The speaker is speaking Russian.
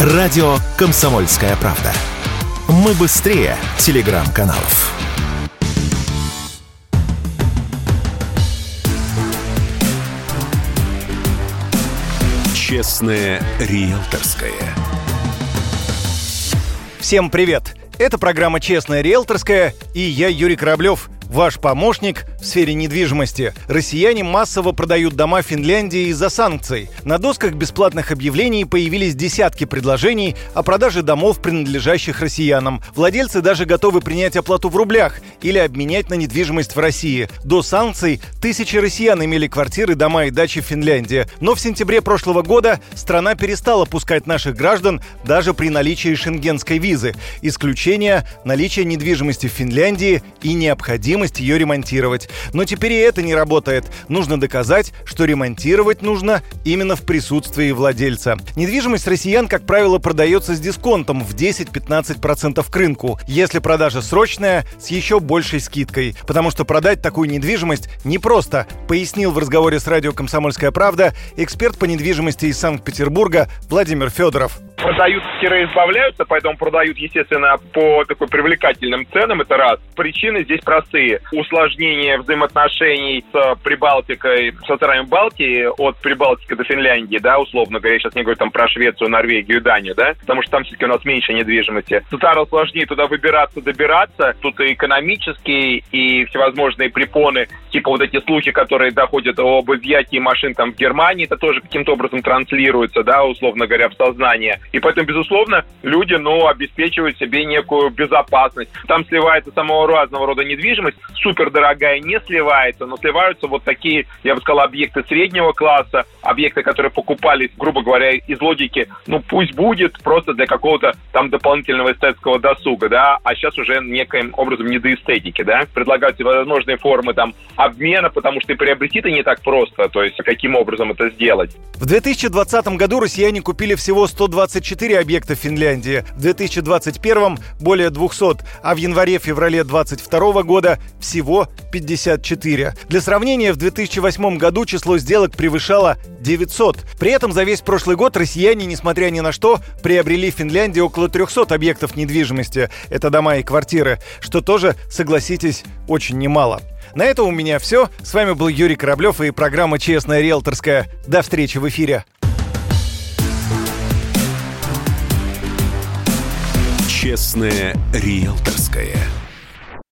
Радио «Комсомольская правда». Мы быстрее телеграм-каналов. Честное риэлторское. Всем привет! Это программа «Честная риэлторская» и я Юрий Кораблев – Ваш помощник в сфере недвижимости. Россияне массово продают дома Финляндии из-за санкций. На досках бесплатных объявлений появились десятки предложений о продаже домов, принадлежащих россиянам. Владельцы даже готовы принять оплату в рублях или обменять на недвижимость в России. До санкций тысячи россиян имели квартиры, дома и дачи в Финляндии. Но в сентябре прошлого года страна перестала пускать наших граждан даже при наличии шенгенской визы. Исключение – наличие недвижимости в Финляндии и необходимость ее ремонтировать. Но теперь и это не работает. Нужно доказать, что ремонтировать нужно именно в присутствии владельца. Недвижимость россиян, как правило, продается с дисконтом в 10-15% к рынку. Если продажа срочная, с еще большей скидкой. Потому что продать такую недвижимость непросто, пояснил в разговоре с радио «Комсомольская правда» эксперт по недвижимости из Санкт-Петербурга Владимир Федоров продают-избавляются, поэтому продают, естественно, по такой привлекательным ценам, это раз. Причины здесь простые. Усложнение взаимоотношений с Прибалтикой, со странами Балтии, от Прибалтики до Финляндии, да, условно говоря, я сейчас не говорю там про Швецию, Норвегию, Данию, да, потому что там все-таки у нас меньше недвижимости. Татаро сложнее туда выбираться, добираться. Тут и экономические, и всевозможные препоны, типа вот эти слухи, которые доходят об изъятии машин там в Германии, это тоже каким-то образом транслируется, да, условно говоря, в сознание. И поэтому, безусловно, люди, ну, обеспечивают себе некую безопасность. Там сливается самого разного рода недвижимость, супер дорогая не сливается, но сливаются вот такие, я бы сказал, объекты среднего класса, объекты, которые покупались, грубо говоря, из логики, ну, пусть будет просто для какого-то там дополнительного эстетского досуга, да, а сейчас уже некоим образом не до эстетики, да, предлагают возможные формы там обмена, потому что и приобрести-то не так просто, то есть каким образом это сделать. В 2020 году россияне купили всего 124 объекта в Финляндии, в 2021 более 200, а в январе-феврале 2022 года всего 54. Для сравнения, в 2008 году число сделок превышало 900. При этом за весь прошлый год россияне, несмотря ни на что, приобрели в Финляндии около 300 объектов недвижимости. Это дома и квартиры, что тоже, согласитесь, очень немало. На этом у меня все. С вами был Юрий Кораблев и программа «Честная риэлторская». До встречи в эфире. «Честная риэлторская».